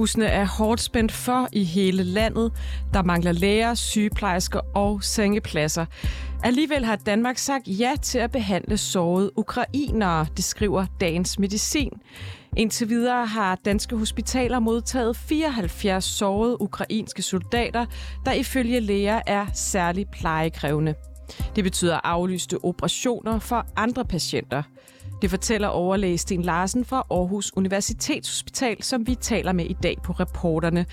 Sygehusene er hårdt spændt for i hele landet. Der mangler læger, sygeplejersker og sengepladser. Alligevel har Danmark sagt ja til at behandle sårede ukrainere, det skriver Dagens Medicin. Indtil videre har danske hospitaler modtaget 74 sårede ukrainske soldater, der ifølge læger er særligt plejekrævende. Det betyder aflyste operationer for andre patienter. Det fortæller overlæge Sten Larsen fra Aarhus Universitetshospital, som vi taler med i dag på reporterne.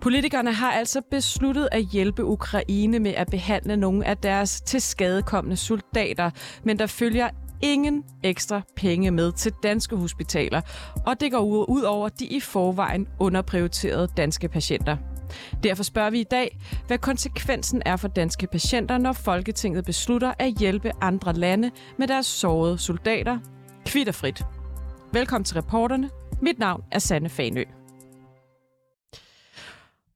Politikerne har altså besluttet at hjælpe Ukraine med at behandle nogle af deres tilskadekommende soldater, men der følger ingen ekstra penge med til danske hospitaler, og det går ud over de i forvejen underprioriterede danske patienter. Derfor spørger vi i dag, hvad konsekvensen er for danske patienter, når Folketinget beslutter at hjælpe andre lande med deres sårede soldater kvitterfrit. Velkommen til reporterne. Mit navn er Sanne Fanø.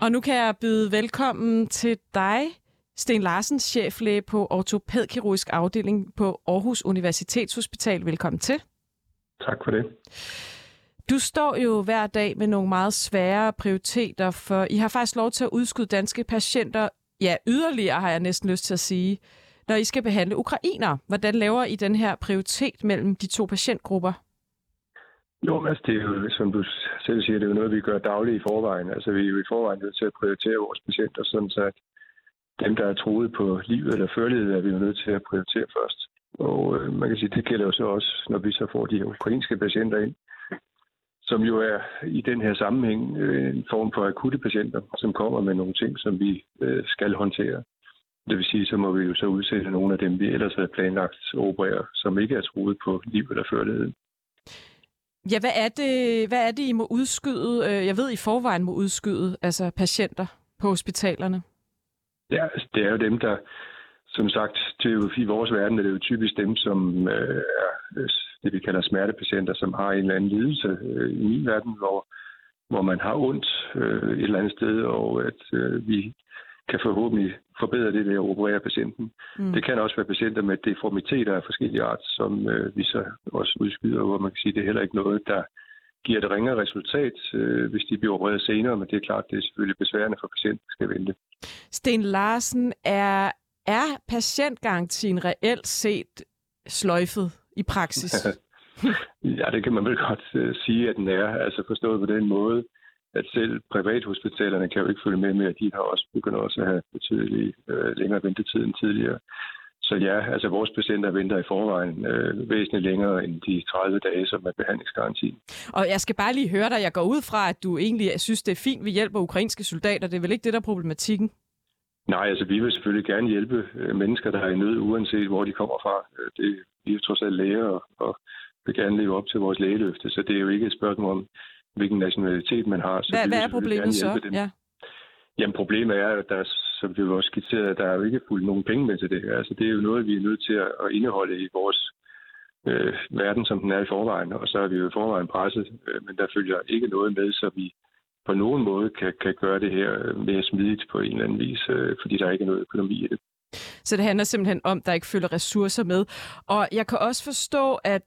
Og nu kan jeg byde velkommen til dig, Sten Larsen, cheflæge på ortopædkirurgisk afdeling på Aarhus Universitetshospital. Velkommen til. Tak for det. Du står jo hver dag med nogle meget svære prioriteter, for I har faktisk lov til at udskyde danske patienter, ja yderligere har jeg næsten lyst til at sige, når I skal behandle ukrainer. Hvordan laver I den her prioritet mellem de to patientgrupper? Jo, altså det er jo, som du selv siger, det er jo noget, vi gør dagligt i forvejen. Altså vi er jo i forvejen nødt til at prioritere vores patienter, sådan så at dem, der er troet på livet eller førlighed, er vi jo nødt til at prioritere først. Og øh, man kan sige, det gælder jo så også, når vi så får de ukrainske patienter ind, som jo er i den her sammenhæng øh, en form for akutte patienter, som kommer med nogle ting, som vi øh, skal håndtere. Det vil sige, så må vi jo så udsætte nogle af dem, vi ellers havde planlagt at operere, som ikke er troet på liv eller førlighed. Ja, hvad er, det, hvad er det, I må udskyde? Øh, jeg ved, I forvejen må udskyde altså patienter på hospitalerne. Ja, det er jo dem, der, som sagt, det er jo, i vores verden er det jo typisk dem, som øh, er øh, det, vi kalder smertepatienter, som har en eller anden lidelse øh, i min verden, hvor, hvor man har ondt øh, et eller andet sted, og at øh, vi kan forhåbentlig forbedre det ved at operere patienten. Mm. Det kan også være patienter med deformiteter af forskellige art, som øh, vi så også udskyder, hvor man kan sige, at det er heller ikke noget, der giver et ringere resultat, øh, hvis de bliver opereret senere, men det er klart, det er selvfølgelig besværende for patienten, der skal vente. Sten Larsen, er, er patientgarantien reelt set sløjfet i praksis? ja, det kan man vel godt uh, sige, at den er. Altså forstået på den måde, at selv privathospitalerne kan jo ikke følge med med, at de har også begyndt også at have betydeligt øh, længere ventetid end tidligere. Så ja, altså vores patienter venter i forvejen øh, væsentligt længere end de 30 dage, som er behandlingsgarantien. Og jeg skal bare lige høre dig, jeg går ud fra, at du egentlig synes, det er fint, vi hjælper ukrainske soldater. Det er vel ikke det, der er problematikken? Nej, altså vi vil selvfølgelig gerne hjælpe øh, mennesker, der er i nød, uanset hvor de kommer fra. Øh, det, vi er trods alt læger og, og vil gerne leve op til vores lægeløfte, så det er jo ikke et spørgsmål om, hvilken nationalitet man har. Så hvad, hvad er problemet så? Dem. Ja. Jamen problemet er, at der, som vi også skitseret, der er jo ikke fuldt nogen penge med til det. Altså det er jo noget, vi er nødt til at, at indeholde i vores øh, verden, som den er i forvejen, og så er vi jo i forvejen presset, øh, men der følger ikke noget med, så vi på nogen måde kan, kan gøre det her mere smidigt på en eller anden vis, øh, fordi der ikke er noget økonomi i det. Så det handler simpelthen om, at der ikke følger ressourcer med. Og jeg kan også forstå, at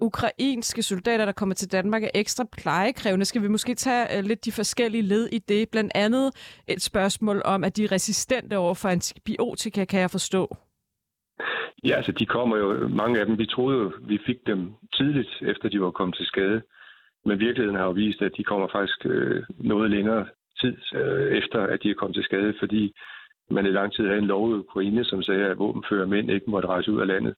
ukrainske soldater, der kommer til Danmark, er ekstra plejekrævende. Skal vi måske tage uh, lidt de forskellige led i det? Blandt andet et spørgsmål om, at de er resistente over for antibiotika, kan jeg forstå. Ja, altså de kommer jo, mange af dem, vi troede jo, vi fik dem tidligt, efter de var kommet til skade. Men virkeligheden har jo vist, at de kommer faktisk øh, noget længere tid øh, efter, at de er kommet til skade, fordi man i lang tid havde en lov i Ukraine, som sagde, at våbenfører mænd ikke måtte rejse ud af landet.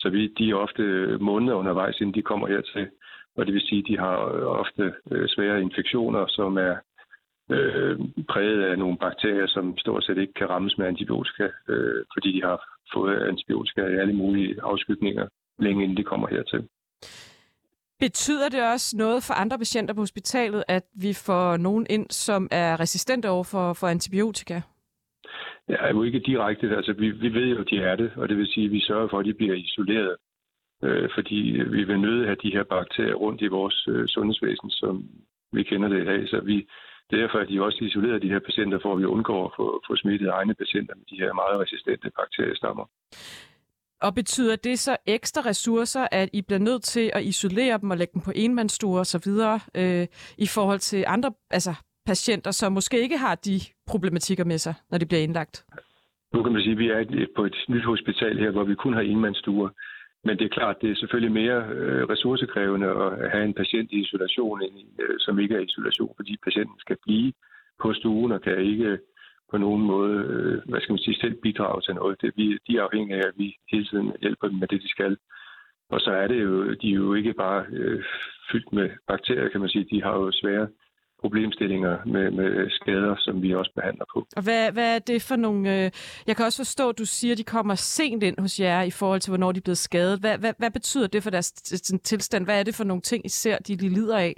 Så vi, de er ofte øh, måneder undervejs, inden de kommer hertil. Og det vil sige, at de har øh, ofte øh, svære infektioner, som er øh, præget af nogle bakterier, som stort set ikke kan rammes med antibiotika, øh, fordi de har fået antibiotika i alle mulige afskygninger, længe inden de kommer hertil. Betyder det også noget for andre patienter på hospitalet, at vi får nogen ind, som er resistente over for, for antibiotika? Ja, jo ikke direkte. Altså, vi, vi ved jo, at de er det, og det vil sige, at vi sørger for, at de bliver isoleret. Øh, fordi vi vil nødt have de her bakterier rundt i vores øh, sundhedsvæsen, som vi kender det i dag. Så vi, derfor er de også isoleret, de her patienter, for at vi undgår at få, få smittet egne patienter med de her meget resistente bakteriestammer. og betyder det så ekstra ressourcer, at I bliver nødt til at isolere dem og lægge dem på enmandsstuer osv. Øh, i forhold til andre altså, patienter, som måske ikke har de problematikker med sig, når de bliver indlagt? Nu kan man sige, at vi er på et nyt hospital her, hvor vi kun har enmandsstuer. Men det er klart, det er selvfølgelig mere øh, ressourcekrævende at have en patient i isolation, end, en, øh, som ikke er i isolation, fordi patienten skal blive på stuen og kan ikke på nogen måde, øh, hvad skal man sige, selv bidrage til noget. Det, vi, de er afhængige af, at vi hele tiden hjælper dem med det, de skal. Og så er det jo, de er jo ikke bare øh, fyldt med bakterier, kan man sige. De har jo svære problemstillinger med, med skader, som vi også behandler på. Og hvad, hvad er det for nogle... Øh, jeg kan også forstå, at du siger, at de kommer sent ind hos jer i forhold til, hvornår de er blevet skadet. Hvad, hvad, hvad betyder det for deres tilstand? Hvad er det for nogle ting, I ser, de, de lider af?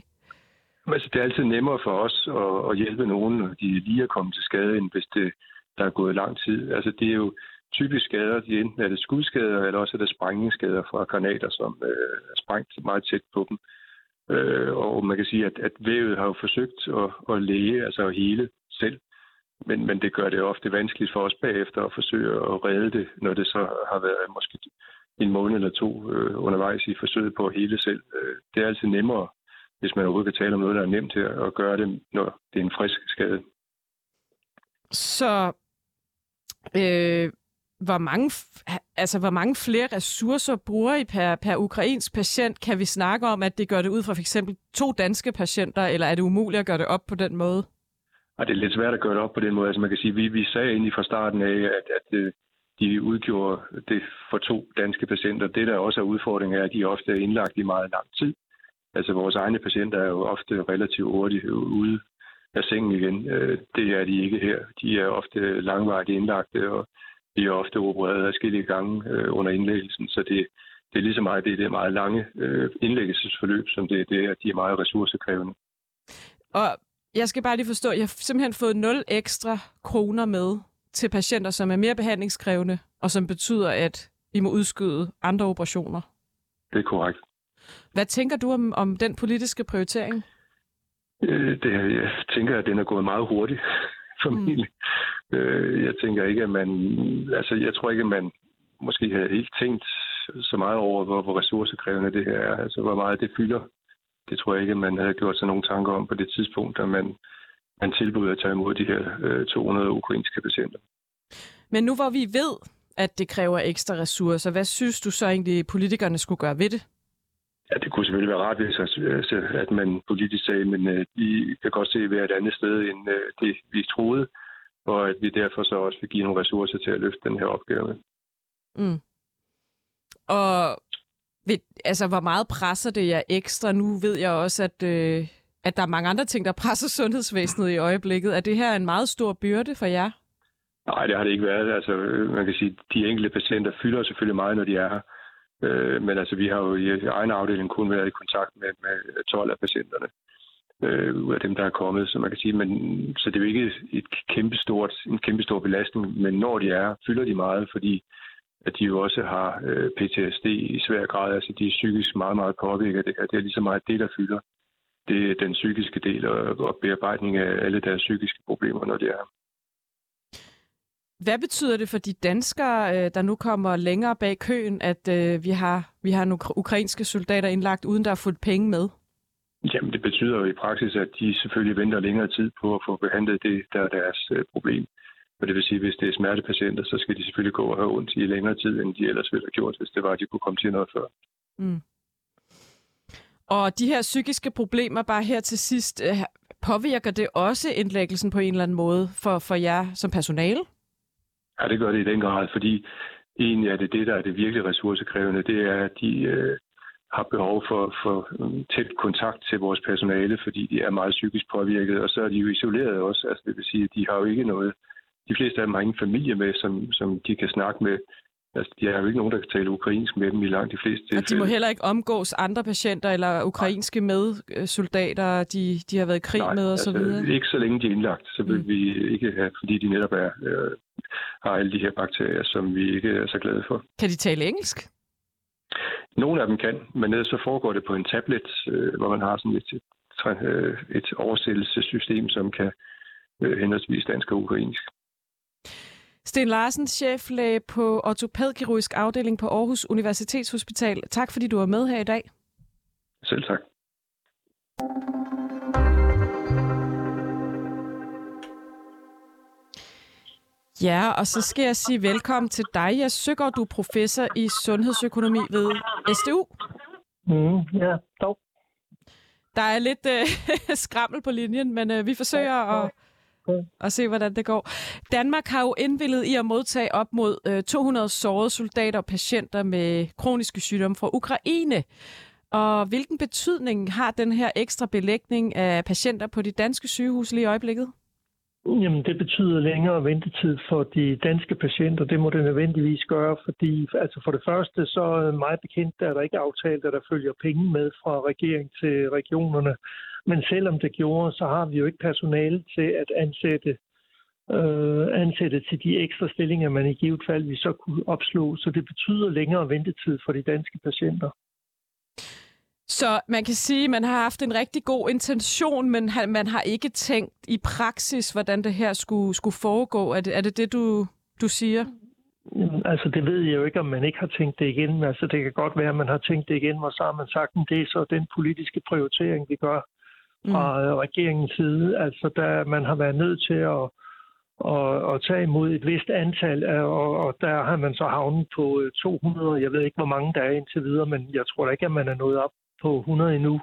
Altså, det er altid nemmere for os at, at hjælpe nogen, når de lige er kommet til skade, end hvis det, der er gået lang tid. Altså, det er jo typisk skader, de enten er det skudskader, eller også er det sprængningsskader fra granater, som øh, er sprængt meget tæt på dem. Øh, Øh, og man kan sige, at, at vævet har jo forsøgt at, at læge, altså at hele selv. Men, men det gør det ofte vanskeligt for os bagefter at forsøge at redde det, når det så har været måske en måned eller to øh, undervejs i forsøget på at hele selv. Øh, det er altid nemmere, hvis man overhovedet kan tale om noget, der er nemt her, at gøre det, når det er en frisk skade. Så øh, hvor mange, altså, hvor mange flere ressourcer bruger I per, per ukrainsk patient? Kan vi snakke om, at det gør det ud fra for eksempel to danske patienter, eller er det umuligt at gøre det op på den måde? Ja, det er lidt svært at gøre det op på den måde. Altså man kan sige, vi, vi sagde egentlig fra starten af, at, at øh, de udgjorde det for to danske patienter. Det, der også er udfordringen, er, at de ofte er indlagt i meget lang tid. Altså vores egne patienter er jo ofte relativt hurtigt øh, ude af sengen igen. Øh, det er de ikke her. De er ofte langvarigt indlagte, og de er ofte opereret adskillige gange øh, under indlæggelsen, så det, det er lige så meget det, det er meget lange øh, indlæggelsesforløb, som det, det er, at de er meget ressourcekrævende. Og jeg skal bare lige forstå, jeg har simpelthen fået 0 ekstra kroner med til patienter, som er mere behandlingskrævende, og som betyder, at I må udskyde andre operationer. Det er korrekt. Hvad tænker du om, om den politiske prioritering? Øh, det, jeg tænker, at den er gået meget hurtigt, formentlig. Mm. Øh, jeg tænker ikke, at man... Altså, jeg tror ikke, at man måske havde helt tænkt så meget over, hvor, hvor ressourcekrævende det her er. Altså, hvor meget det fylder. Det tror jeg ikke, at man havde gjort sig nogle tanker om på det tidspunkt, da man, man tilbød at tage imod de her øh, 200 ukrainske patienter. Men nu hvor vi ved, at det kræver ekstra ressourcer, hvad synes du så egentlig, politikerne skulle gøre ved det? Ja, det kunne selvfølgelig være rart, hvis altså, at man politisk sagde, men øh, vi kan godt se, at vi er et andet sted end øh, det, vi troede, og at vi derfor så også vil give nogle ressourcer til at løfte den her opgave. Mm. Og ved, altså, hvor meget presser det jer ekstra? Nu ved jeg også, at, øh, at der er mange andre ting, der presser sundhedsvæsenet i øjeblikket. Er det her en meget stor byrde for jer? Nej, det har det ikke været. Altså, man kan sige, de enkelte patienter fylder selvfølgelig meget, når de er her. Øh, men altså, vi har jo i egen afdeling kun været i kontakt med, med 12 af patienterne øh, ud af dem, der er kommet. Så man kan sige, men, så det er jo ikke et kæmpestort, en kæmpestor belastning, men når de er, fylder de meget, fordi at de jo også har øh, PTSD i svær grad. Altså, de er psykisk meget, meget påvirket. Det, det er lige så meget det, der fylder. Det er den psykiske del og, og bearbejdning af alle deres psykiske problemer, når det er. Hvad betyder det for de danskere, øh, der nu kommer længere bag køen, at øh, vi har, vi har nogle ukrainske soldater indlagt, uden der er fuldt penge med? Jamen, det betyder jo i praksis, at de selvfølgelig venter længere tid på at få behandlet det, der er deres øh, problem. Og det vil sige, at hvis det er smertepatienter, så skal de selvfølgelig gå og have ondt i længere tid, end de ellers ville have gjort, hvis det var, at de kunne komme til noget før. Mm. Og de her psykiske problemer, bare her til sidst, påvirker det også indlæggelsen på en eller anden måde for, for jer som personale? Ja, det gør det i den grad, fordi egentlig er det det, der er det virkelig ressourcekrævende. Det er, at de øh, har behov for, for tæt kontakt til vores personale, fordi de er meget psykisk påvirket, og så er de jo isoleret også. Altså, det vil sige, at de har jo ikke noget... De fleste af dem har ingen familie med, som, som de kan snakke med. Altså, de er jo ikke nogen, der kan tale ukrainsk med dem i langt de fleste tilfælde. Og de må heller ikke omgås andre patienter eller ukrainske medsoldater, de, de har været i krig Nej, med osv.? Altså, ikke så længe de er indlagt, så vil mm. vi ikke have, fordi de netop er, øh, har alle de her bakterier, som vi ikke er så glade for. Kan de tale engelsk? Nogle af dem kan, men så foregår det på en tablet, øh, hvor man har sådan et, et, øh, et oversættelsessystem, som kan øh, henholdsvis dansk og ukrainsk. Sten Larsen, cheflæge på ortopædkirurgisk afdeling på Aarhus Universitetshospital. Tak fordi du var med her i dag. Selv tak. Ja, og så skal jeg sige velkommen til dig. Jeg søger, du er professor i sundhedsøkonomi ved SDU. Mm, ja, dog. Der er lidt øh, skrammel på linjen, men øh, vi forsøger at, at se, hvordan det går. Danmark har jo indvillet i at modtage op mod øh, 200 sårede soldater og patienter med kroniske sygdomme fra Ukraine. Og hvilken betydning har den her ekstra belægning af patienter på de danske sygehus lige i øjeblikket? Jamen, det betyder længere ventetid for de danske patienter. Det må det nødvendigvis gøre, fordi altså for det første, så er meget bekendt, at der ikke er aftalt, at der følger penge med fra regering til regionerne. Men selvom det gjorde, så har vi jo ikke personale til at ansætte øh, ansætte til de ekstra stillinger, man i givet fald vi så kunne opslå. Så det betyder længere ventetid for de danske patienter. Så man kan sige, at man har haft en rigtig god intention, men man har ikke tænkt i praksis, hvordan det her skulle, skulle foregå. Er det er det, det du, du siger? Jamen, altså, det ved jeg jo ikke, om man ikke har tænkt det igen. Altså, det kan godt være, at man har tænkt det igen, og så har man sagt, at det er så den politiske prioritering, vi gør fra mm. regeringens side. Altså, der man har været nødt til at, at, at tage imod et vist antal, og, og der har man så havnet på 200. Jeg ved ikke, hvor mange der er indtil videre, men jeg tror da ikke, at man er nået op på 100 endnu.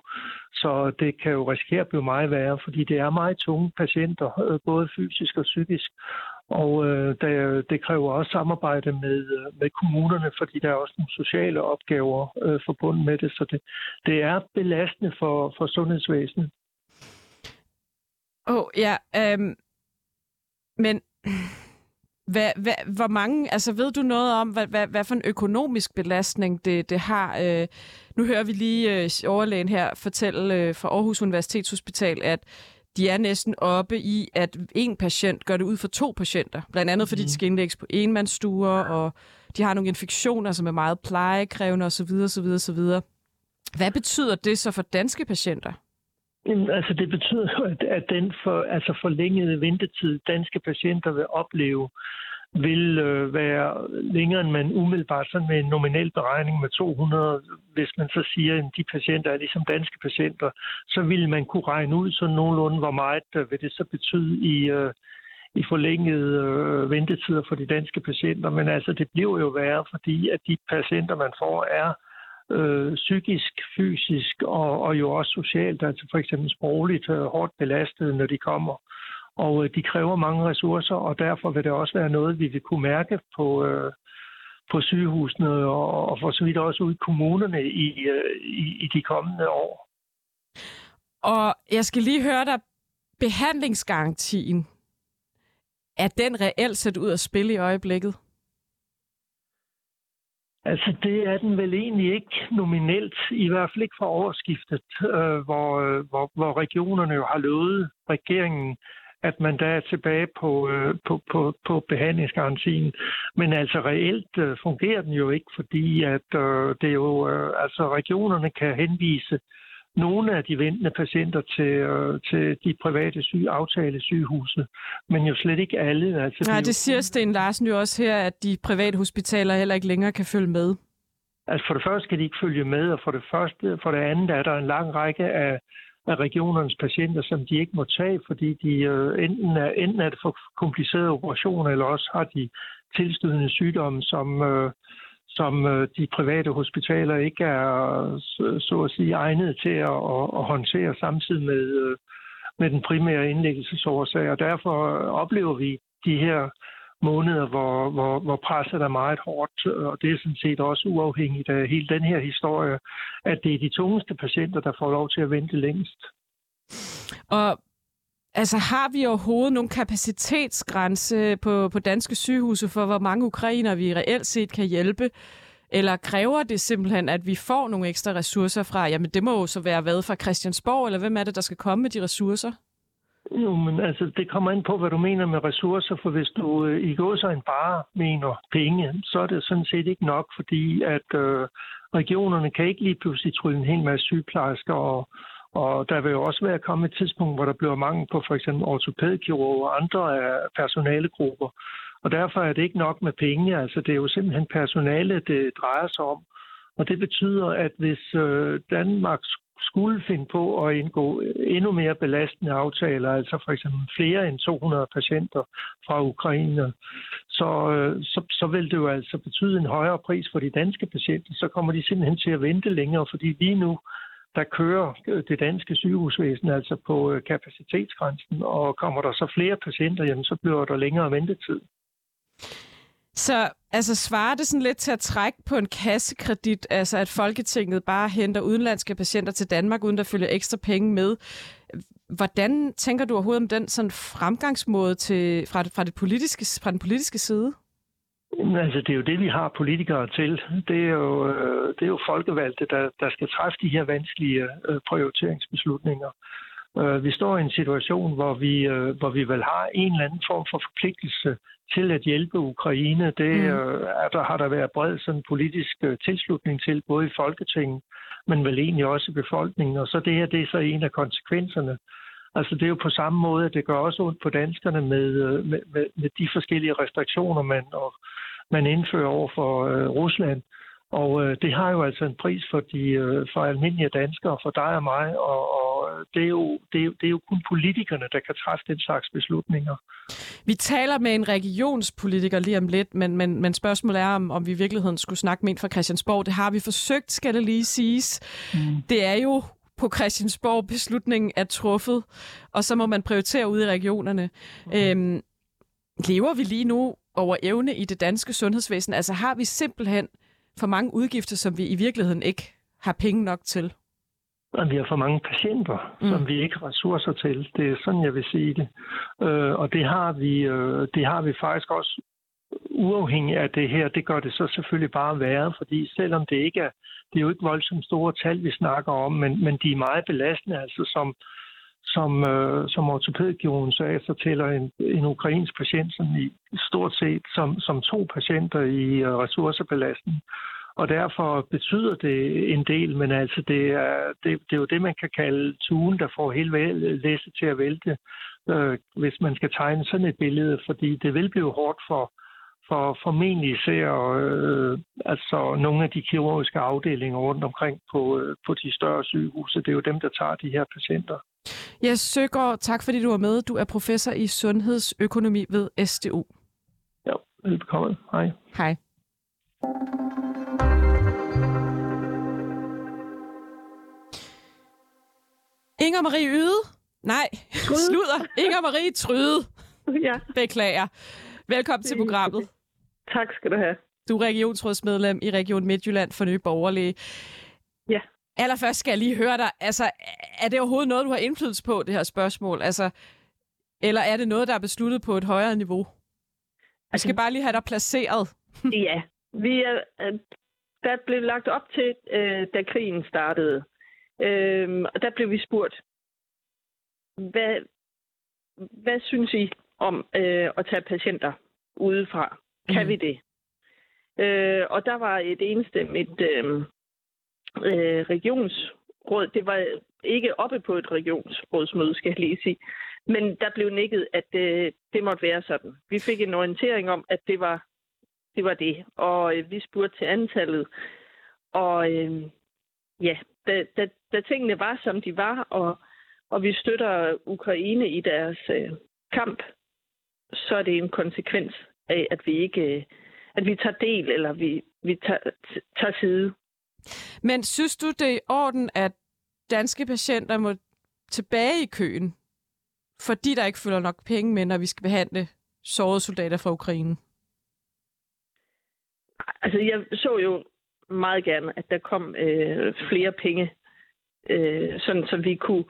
Så det kan jo risikere at blive meget værre, fordi det er meget tunge patienter, øh, både fysisk og psykisk. Og øh, det, det kræver også samarbejde med, øh, med kommunerne, fordi der er også nogle sociale opgaver øh, forbundet med det. Så det, det er belastende for, for sundhedsvæsenet. Åh, oh, ja. Um, men hvad, hvad, hvor mange, altså ved du noget om, hvad, hvad, hvad for en økonomisk belastning det, det har? Øh, nu hører vi lige øh, overlægen her fortælle øh, fra Aarhus Universitetshospital, at de er næsten oppe i, at en patient gør det ud for to patienter. Blandt andet fordi de skal indlægges på enmandsstuer, og de har nogle infektioner, som er meget plejekrævende osv. osv., osv. Hvad betyder det så for danske patienter? Jamen, altså det betyder jo, at, at den for, altså forlængede ventetid, danske patienter vil opleve, vil øh, være længere, end man umiddelbart sådan med en nominel beregning med 200. Hvis man så siger, at de patienter er ligesom danske patienter, så vil man kunne regne ud sådan nogenlunde, hvor meget øh, vil det så betyde i, øh, i forlængede øh, ventetider for de danske patienter. Men altså, det bliver jo værre, fordi at de patienter, man får, er øh, øh, psykisk, fysisk og, og jo også socialt, altså for eksempel sprogligt øh, hårdt belastet, når de kommer. Og øh, de kræver mange ressourcer, og derfor vil det også være noget, vi vil kunne mærke på, øh, på sygehusene og, og for så vidt også ud i kommunerne i, øh, i, i de kommende år. Og jeg skal lige høre dig, behandlingsgarantien, er den reelt set ud at spille i øjeblikket? Altså, det er den vel egentlig ikke nominelt, i hvert fald ikke fra årsskiftet, øh, hvor, øh, hvor, hvor regionerne jo har lovet regeringen, at man der er tilbage på, øh, på, på, på behandlingsgarantien. Men altså reelt øh, fungerer den jo ikke, fordi at øh, det er jo, øh, altså regionerne kan henvise nogle af de ventende patienter til, øh, til de private syge, aftale sygehuse, men jo slet ikke alle. Altså, Nej, det, siger Sten Larsen jo også her, at de private hospitaler heller ikke længere kan følge med. Altså for det første kan de ikke følge med, og for det, første, for det andet er der en lang række af, af regionernes patienter, som de ikke må tage, fordi de øh, enten, er, enten er det for komplicerede operationer, eller også har de tilstødende sygdomme, som, øh, som øh, de private hospitaler ikke er, så at sige, egnet til at, at håndtere samtidig med, øh, med den primære indlæggelsesårsag. Og derfor oplever vi de her måneder, hvor, hvor, hvor presset er meget hårdt, og det er sådan set også uafhængigt af hele den her historie, at det er de tungeste patienter, der får lov til at vente længst. Og Altså har vi overhovedet nogen kapacitetsgrænse på, på danske sygehuse for, hvor mange ukrainer vi reelt set kan hjælpe? Eller kræver det simpelthen, at vi får nogle ekstra ressourcer fra, jamen det må jo så være hvad fra Christiansborg, eller hvem er det, der skal komme med de ressourcer? Jo, men altså, det kommer ind på, hvad du mener med ressourcer, for hvis du øh, i går så en bare mener penge, så er det sådan set ikke nok, fordi at øh, regionerne kan ikke lige pludselig trylle en hel masse sygeplejersker og, og der vil jo også være kommet et tidspunkt, hvor der bliver mangel på for eksempel ortopædkirurger og andre øh, personalegrupper. Og derfor er det ikke nok med penge. Altså, det er jo simpelthen personale, det drejer sig om. Og det betyder, at hvis øh, Danmark skulle finde på at indgå endnu mere belastende aftaler, altså for eksempel flere end 200 patienter fra Ukraine, så, øh, så, så vil det jo altså betyde en højere pris for de danske patienter. Så kommer de simpelthen til at vente længere, fordi lige nu der kører øh, det danske sygehusvæsen altså på øh, kapacitetsgrænsen, og kommer der så flere patienter, jamen, så bliver der længere ventetid. Så altså, svarer det sådan lidt til at trække på en kassekredit, altså at Folketinget bare henter udenlandske patienter til Danmark, uden der følger ekstra penge med? Hvordan tænker du overhovedet om den sådan fremgangsmåde til, fra, fra, det politiske, fra den politiske side? Altså, det er jo det, vi har politikere til. Det er jo, øh, det er jo folkevalgte, der, der skal træffe de her vanskelige øh, prioriteringsbeslutninger. Øh, vi står i en situation, hvor vi, hvor vi vel har en eller anden form for forpligtelse til at hjælpe Ukraine. Det mm. er, der har der været bred sådan politisk tilslutning til, både i Folketinget, men vel egentlig også i befolkningen. Og så det her, det er så en af konsekvenserne Altså det er jo på samme måde, at det gør også ondt på danskerne med, øh, med, med, med de forskellige restriktioner, man, og, man indfører over for øh, Rusland. Og øh, det har jo altså en pris for de øh, for almindelige danskere, for dig og mig, og, og det, er jo, det, er, det er jo kun politikerne, der kan træffe den slags beslutninger. Vi taler med en regionspolitiker lige om lidt, men, men, men spørgsmålet er, om, om vi i virkeligheden skulle snakke med en fra Christiansborg. Det har vi forsøgt, skal det lige siges. Mm. Det er jo på Christiansborg beslutningen er truffet, og så må man prioritere ud i regionerne. Mm. Øhm, lever vi lige nu over evne i det danske sundhedsvæsen? Altså har vi simpelthen for mange udgifter, som vi i virkeligheden ikke har penge nok til? Og vi har for mange patienter, mm. som vi ikke har ressourcer til. Det er sådan, jeg vil sige det. Øh, og det har, vi, øh, det har vi faktisk også uafhængig af det her. Det gør det så selvfølgelig bare værre, fordi selvom det ikke er det er jo ikke voldsomt store tal, vi snakker om, men, men de er meget belastende. Altså som, som, øh, som ortopædkirurgen sagde, så tæller en, en ukrainsk patient som i stort set som, som to patienter i øh, ressourcebelastning. Og derfor betyder det en del, men altså det er, det, det er jo det, man kan kalde tuen, der får hele læse til at vælte, øh, hvis man skal tegne sådan et billede, fordi det vil blive hårdt for, for formentlig ser øh, altså nogle af de kirurgiske afdelinger rundt omkring på, øh, på de større sygehuse. Det er jo dem, der tager de her patienter. Jes Søgaard, tak fordi du var med. Du er professor i sundhedsøkonomi ved SDU. Ja, velbekomme. Hej. Hej. Inger Marie Yde. Nej, Tryde. slutter. Inger Marie Tryde. Ja. Beklager. Velkommen til programmet. Tak skal du have. Du er regionsrådsmedlem i Region Midtjylland for Nye Borgerlige. Ja. Allerførst skal jeg lige høre dig, altså, er det overhovedet noget, du har indflydelse på, det her spørgsmål? Altså, eller er det noget, der er besluttet på et højere niveau? Jeg skal altså- bare lige have dig placeret. ja, vi er, der blev lagt op til, øh, da krigen startede. Øh, og der blev vi spurgt, hvad, hvad synes I om øh, at tage patienter udefra? Kan mm. vi det? Øh, og der var et eneste et øh, øh, regionsråd. Det var ikke oppe på et regionsrådsmøde, skal jeg lige sige. Men der blev nikket, at øh, det måtte være sådan. Vi fik en orientering om, at det var det. Var det. Og øh, vi spurgte til antallet. Og øh, ja, da, da, da tingene var, som de var, og, og vi støtter Ukraine i deres øh, kamp, så er det en konsekvens af, at vi ikke at vi tager del, eller vi, vi tager, tager side. Men synes du, det er i orden, at danske patienter må tilbage i køen, fordi der ikke følger nok penge med, når vi skal behandle sårede soldater fra Ukraine? Altså, jeg så jo meget gerne, at der kom øh, flere penge, øh, sådan så vi kunne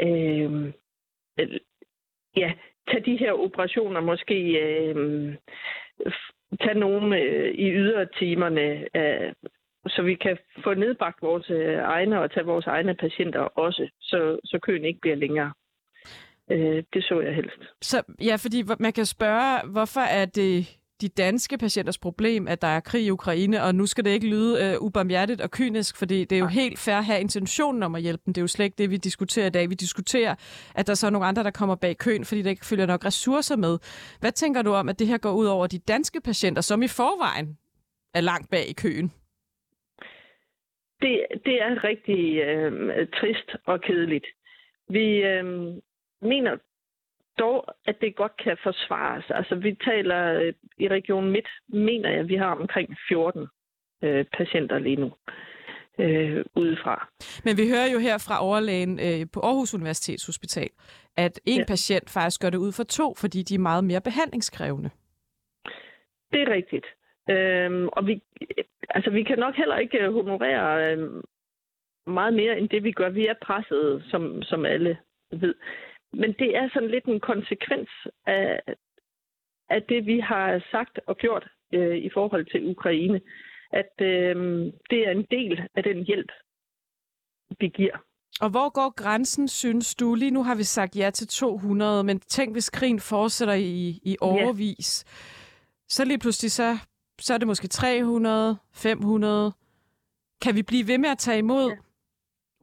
øh, ja, tage de her operationer måske øh, tage nogle øh, i ydertimerne, øh, så vi kan få nedbragt vores øh, egne og tage vores egne patienter også, så, så køen ikke bliver længere. Øh, det så jeg helst. Så, ja, fordi man kan spørge, hvorfor er det de danske patienters problem, at der er krig i Ukraine, og nu skal det ikke lyde øh, ubarmhjertigt og kynisk, fordi det er jo helt fair at have intentionen om at hjælpe dem. Det er jo slet ikke det, vi diskuterer i dag. Vi diskuterer, at der så er nogle andre, der kommer bag køen, fordi der ikke følger nok ressourcer med. Hvad tænker du om, at det her går ud over de danske patienter, som i forvejen er langt bag i køen? Det, det er rigtig øh, trist og kedeligt. Vi øh, mener dog, at det godt kan forsvares. Altså, vi taler øh, i Region Midt, mener jeg, at vi har omkring 14 øh, patienter lige nu øh, udefra. Men vi hører jo her fra overlægen øh, på Aarhus Universitetshospital, at en ja. patient faktisk gør det ud for to, fordi de er meget mere behandlingskrævende. Det er rigtigt. Øhm, og vi, altså, vi kan nok heller ikke øh, honorere øh, meget mere end det, vi gør. Vi er presset, som, som alle ved. Men det er sådan lidt en konsekvens af, af det, vi har sagt og gjort øh, i forhold til Ukraine. At øh, det er en del af den hjælp, vi giver. Og hvor går grænsen, synes du? Lige nu har vi sagt ja til 200, men tænk, hvis krigen fortsætter i, i overvis. Ja. Så lige pludselig, så, så er det måske 300, 500. Kan vi blive ved med at tage imod ja.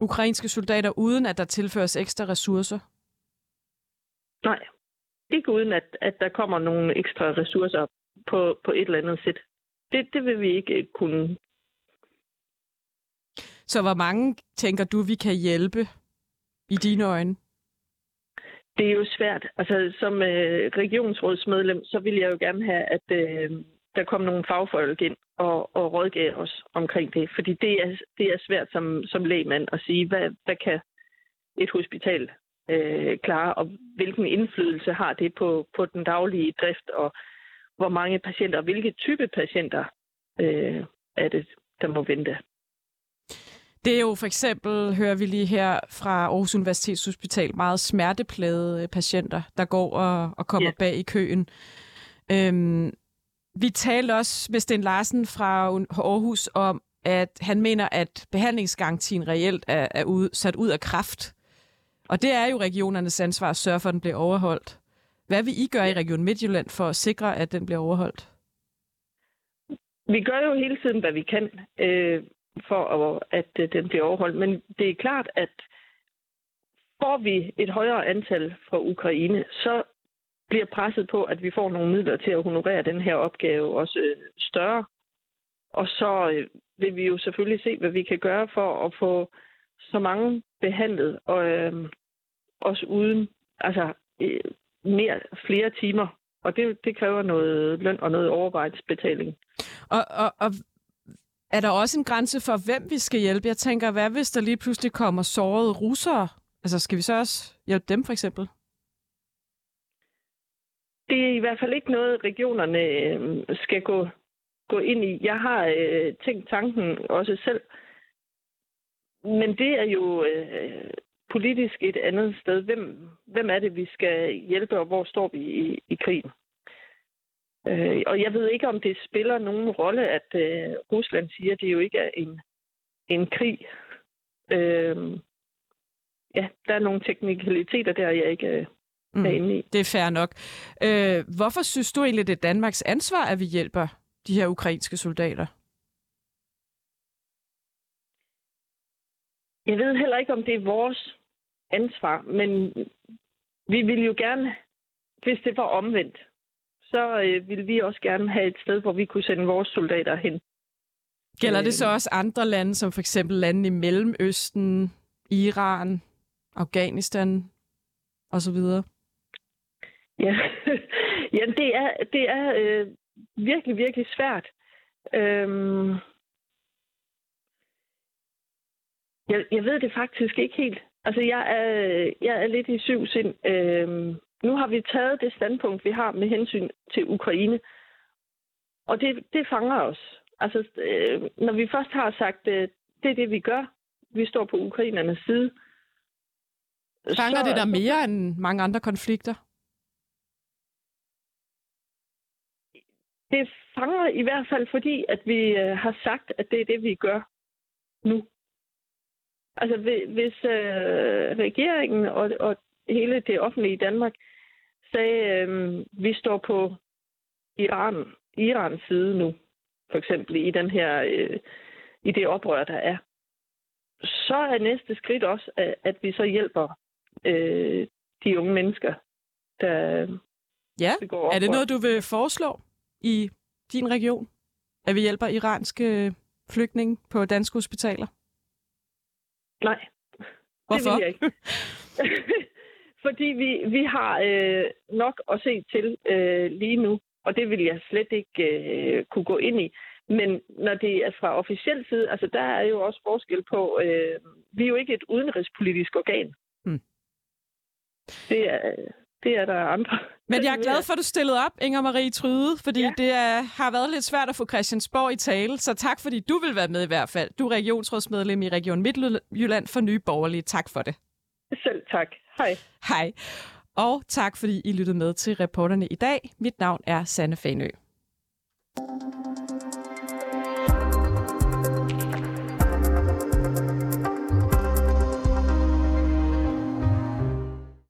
ukrainske soldater, uden at der tilføres ekstra ressourcer? Nej, ikke uden at, at der kommer nogle ekstra ressourcer på, på et eller andet sæt. Det, det vil vi ikke kunne. Så hvor mange tænker du, vi kan hjælpe i dine øjne? Det er jo svært. Altså, som øh, regionsrådsmedlem, så vil jeg jo gerne have, at øh, der kom nogle fagfolk ind og, og rådgav os omkring det. Fordi det er, det er svært som, som lægmand at sige, hvad, hvad kan et hospital øh, klare, og hvilken indflydelse har det på, på den daglige drift, og hvor mange patienter, og hvilke type patienter øh, er det, der må vente. Det er jo for eksempel, hører vi lige her fra Aarhus Universitetshospital, meget smerteplade patienter, der går og, og kommer ja. bag i køen. Øhm, vi talte også med Sten Larsen fra Aarhus om, at han mener, at behandlingsgarantien reelt er, er ud, sat ud af kraft. Og det er jo regionernes ansvar at sørge for, at den bliver overholdt. Hvad vil I gøre i Region Midtjylland for at sikre, at den bliver overholdt? Vi gør jo hele tiden, hvad vi kan, øh, for at, at øh, den bliver overholdt. Men det er klart, at får vi et højere antal fra Ukraine, så bliver presset på, at vi får nogle midler til at honorere den her opgave også øh, større. Og så øh, vil vi jo selvfølgelig se, hvad vi kan gøre for at få så mange behandlet, og øh, også uden altså, øh, mere, flere timer. Og det, det kræver noget løn og noget overvejelsesbetaling. Og, og, og er der også en grænse for, hvem vi skal hjælpe? Jeg tænker, hvad hvis der lige pludselig kommer sårede russere? Altså, skal vi så også hjælpe dem, for eksempel? Det er i hvert fald ikke noget, regionerne øh, skal gå, gå ind i. Jeg har øh, tænkt tanken også selv, men det er jo øh, politisk et andet sted. Hvem, hvem er det, vi skal hjælpe, og hvor står vi i, i krigen? Øh, og jeg ved ikke, om det spiller nogen rolle, at øh, Rusland siger, at det jo ikke er en, en krig. Øh, ja, der er nogle teknikaliteter der, jeg ikke øh, er mm, inde i. Det er fair nok. Øh, hvorfor synes du egentlig, det er Danmarks ansvar, at vi hjælper de her ukrainske soldater? Jeg ved heller ikke, om det er vores ansvar, men vi vil jo gerne, hvis det var omvendt, så øh, ville vi også gerne have et sted, hvor vi kunne sende vores soldater hen. Gælder det så øh. også andre lande, som for eksempel lande i Mellemøsten, Iran, Afghanistan osv.? Ja, ja det er, det er øh, virkelig, virkelig svært. Øhm, Jeg, jeg ved det faktisk ikke helt. Altså, jeg er, jeg er lidt i syv sind. Øhm, nu har vi taget det standpunkt, vi har med hensyn til Ukraine. Og det, det fanger os. Altså, øh, når vi først har sagt, øh, det er det, vi gør. Vi står på ukrainernes side. Fanger så, det der mere end mange andre konflikter? Det fanger i hvert fald, fordi at vi øh, har sagt, at det er det, vi gør nu. Altså hvis øh, regeringen og, og hele det offentlige i Danmark sagde, øh, vi står på Iran, Irans side nu, for eksempel i den her øh, i det oprør, der er, så er næste skridt også, at, at vi så hjælper øh, de unge mennesker, der Ja, begår oprør. er det noget, du vil foreslå i din region? At vi hjælper iranske flygtninge på danske hospitaler? Nej, Hvorfor? det vil jeg ikke. Fordi vi, vi har øh, nok at se til øh, lige nu, og det vil jeg slet ikke øh, kunne gå ind i. Men når det er fra officiel side, altså der er jo også forskel på, øh, vi er jo ikke et udenrigspolitisk organ. Hmm. Det, er, det er der andre. Men jeg er glad for, at du stillede op, Inger Marie Tryde, fordi ja. Det er, har været lidt svært at få Christiansborg i tale. Så tak, fordi du vil være med i hvert fald. Du er regionsrådsmedlem i Region Midtjylland for Nye Borgerlige. Tak for det. Selv tak. Hej. Hej. Og tak, fordi I lyttede med til reporterne i dag. Mit navn er Sanne Fanø.